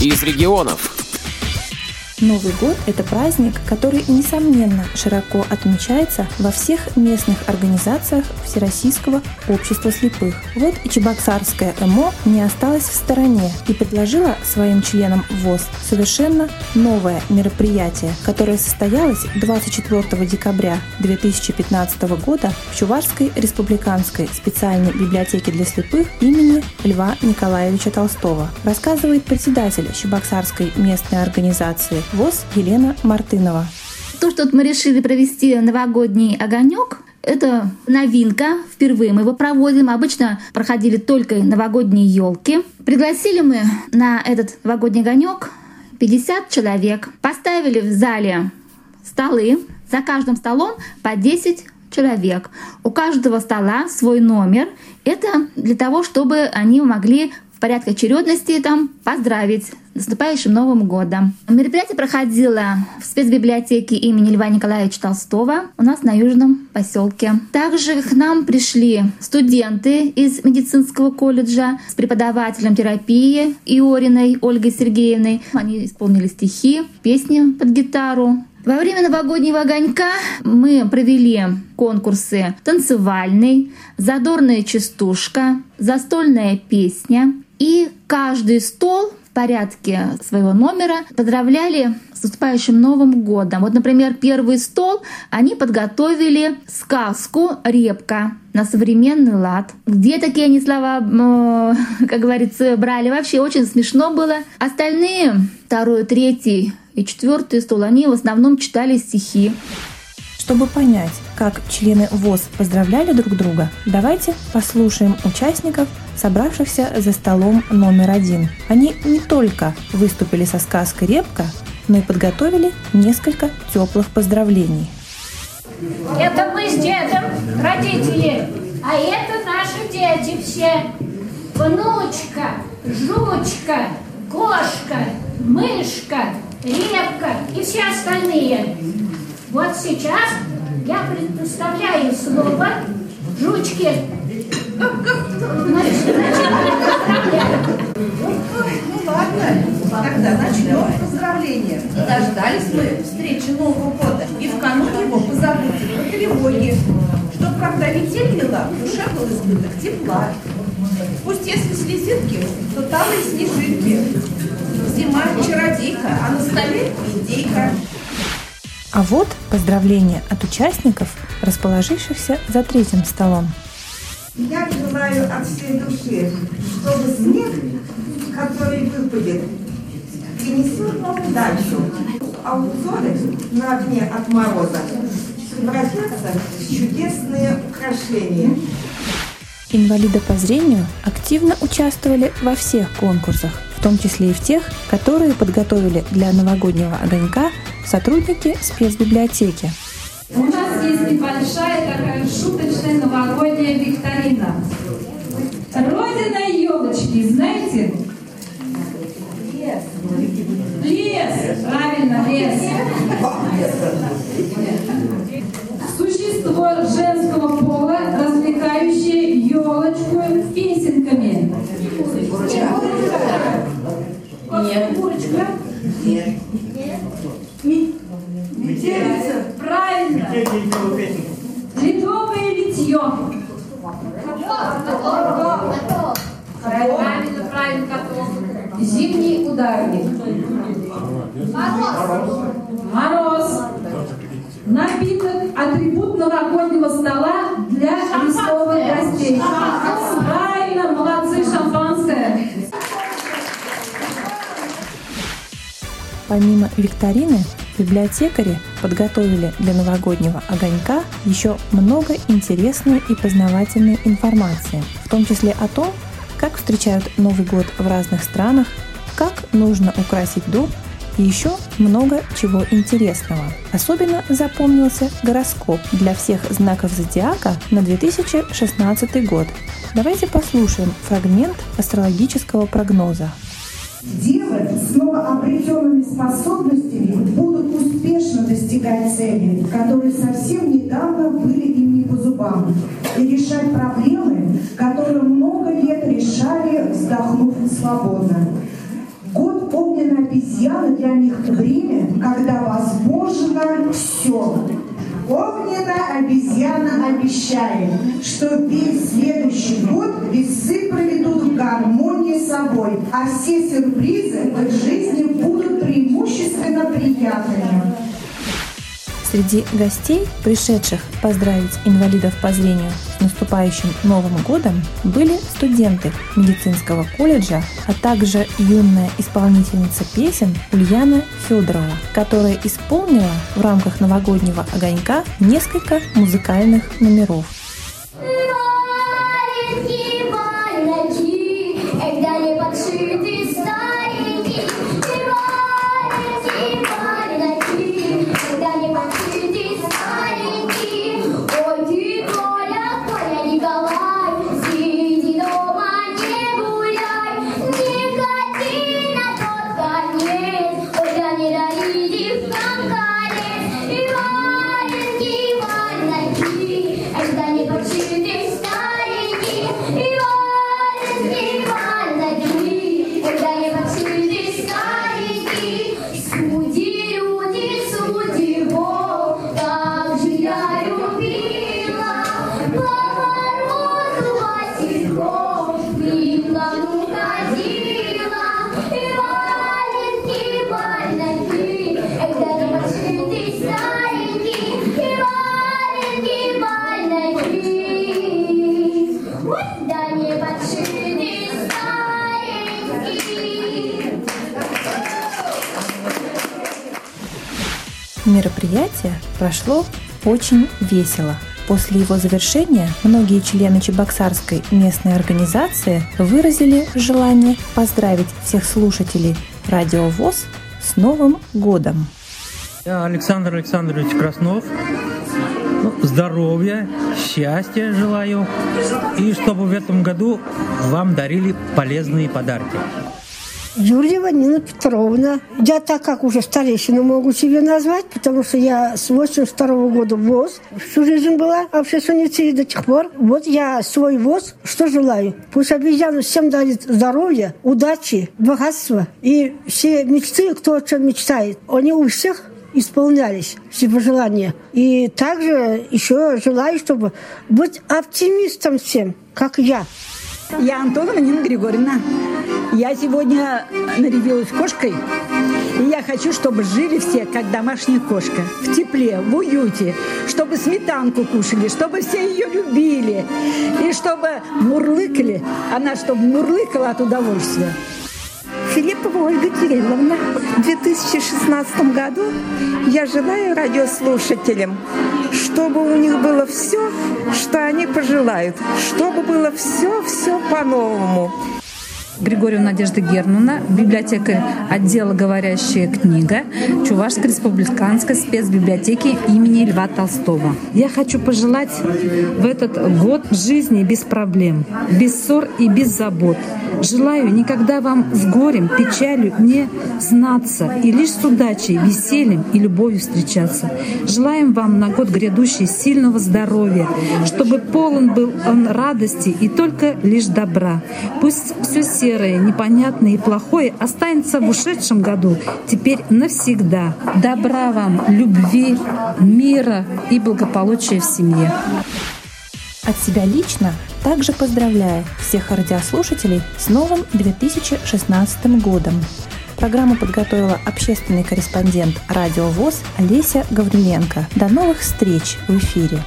из регионов. Новый год – это праздник, который, несомненно, широко отмечается во всех местных организациях Всероссийского общества слепых. Вот и Чебоксарская МО не осталась в стороне и предложила своим членам ВОЗ совершенно новое мероприятие, которое состоялось 24 декабря 2015 года в Чувашской республиканской специальной библиотеке для слепых имени Льва Николаевича Толстого, рассказывает председатель Чебоксарской местной организации ВОЗ Елена Мартынова. То, что мы решили провести новогодний огонек, это новинка. Впервые мы его проводим. Обычно проходили только новогодние елки. Пригласили мы на этот новогодний огонек 50 человек. Поставили в зале столы. За каждым столом по 10 человек. У каждого стола свой номер. Это для того, чтобы они могли в порядке очередности там поздравить с наступающим Новым годом. Мероприятие проходило в спецбиблиотеке имени Льва Николаевича Толстого у нас на Южном поселке. Также к нам пришли студенты из медицинского колледжа с преподавателем терапии Иориной Ольгой Сергеевной. Они исполнили стихи, песни под гитару. Во время новогоднего огонька мы провели конкурсы «Танцевальный», «Задорная частушка», «Застольная песня», и каждый стол в порядке своего номера поздравляли с наступающим Новым годом. Вот, например, первый стол они подготовили сказку «Репка» на современный лад. Где такие они слова, как говорится, брали? Вообще очень смешно было. Остальные, второй, третий и четвертый стол, они в основном читали стихи. Чтобы понять, как члены ВОЗ поздравляли друг друга, давайте послушаем участников, собравшихся за столом номер один. Они не только выступили со сказкой «Репка», но и подготовили несколько теплых поздравлений. Это мы с дедом, родители, а это наши дети все. Внучка, жучка, кошка, мышка, репка и все остальные. Вот сейчас я предоставляю слово жучке. Ну ладно, тогда начнем поздравления. Дождались мы встречи Нового года и в канун его позабудем о тревоге, чтоб когда метель лила, в душе был избыток тепла. Пусть если слезинки, то там и снежинки. Зима чародейка, а на столе индейка. А вот поздравления от участников, расположившихся за третьим столом. Я желаю от всей души, чтобы снег, который выпадет, принесет нам удачу. А узоры на огне от мороза превратятся в чудесные украшения. Инвалиды по зрению активно участвовали во всех конкурсах, том числе и в тех, которые подготовили для новогоднего огонька сотрудники спецбиблиотеки. У нас есть небольшая такая шуточная новогодняя викторина. Родина елочки, знаете? Лес. Лес, правильно, лес. Курочка? Нет. Метелица. Правильно. Ледовое литье. Правильно, правильно, котов. Зимний ударник. Мороз. Мороз. Напиток, атрибут новогоднего стола для рисковых гостей. Помимо викторины, библиотекари подготовили для новогоднего огонька еще много интересной и познавательной информации, в том числе о том, как встречают Новый год в разных странах, как нужно украсить дом и еще много чего интересного. Особенно запомнился гороскоп для всех знаков зодиака на 2016 год. Давайте послушаем фрагмент астрологического прогноза. Девы с новообретенными способностями будут успешно достигать цели, которые совсем недавно были им не по зубам, и решать проблемы, которые много лет решали, вздохнув свободно. Год полный обезьяна для них время, когда возможно все. Огненная обезьяна обещает, что весь следующий год весы проведут в гармонии с собой, а все сюрпризы в их жизни будут преимущественно приятными. Среди гостей, пришедших поздравить инвалидов по зрению с наступающим Новым годом, были студенты медицинского колледжа, а также юная исполнительница песен Ульяна Федорова, которая исполнила в рамках новогоднего огонька несколько музыкальных номеров. Дівчатка! Мероприятие прошло очень весело. После его завершения многие члены Чебоксарской местной организации выразили желание поздравить всех слушателей Радио ВОЗ с Новым годом. Я Александр Александрович Краснов. Ну, здоровья, счастья желаю. И чтобы в этом году вам дарили полезные подарки. Юрьева Нина Петровна. Я так как уже старейшину могу себе назвать, потому что я с 82 -го года ВОЗ всю жизнь была общественницей до тех пор. Вот я свой ВОЗ, что желаю? Пусть обезьяна всем дарит здоровья, удачи, богатства. И все мечты, кто о чем мечтает, они у всех исполнялись, все пожелания. И также еще желаю, чтобы быть оптимистом всем, как я. Я Антонова Нина Григорьевна. Я сегодня нарядилась кошкой, и я хочу, чтобы жили все, как домашняя кошка, в тепле, в уюте, чтобы сметанку кушали, чтобы все ее любили, и чтобы мурлыкали, она чтобы мурлыкала от удовольствия. Филиппова Ольга Кирилловна. В 2016 году я желаю радиослушателям, чтобы у них было все, что они пожелают, чтобы было все-все по-новому. Григорьева Надежда Германовна, библиотека отдела «Говорящая книга» Чувашской республиканской спецбиблиотеки имени Льва Толстого. Я хочу пожелать в этот год жизни без проблем, без ссор и без забот. Желаю никогда вам с горем, печалью не знаться и лишь с удачей, весельем и любовью встречаться. Желаем вам на год грядущий сильного здоровья, чтобы полон был он радости и только лишь добра. Пусть все серое, непонятное и плохое останется в ушедшем году, теперь навсегда. Добра вам, любви, мира и благополучия в семье. От себя лично также поздравляю всех радиослушателей с новым 2016 годом. Программу подготовила общественный корреспондент Радио ВОЗ Олеся Гавриленко. До новых встреч в эфире!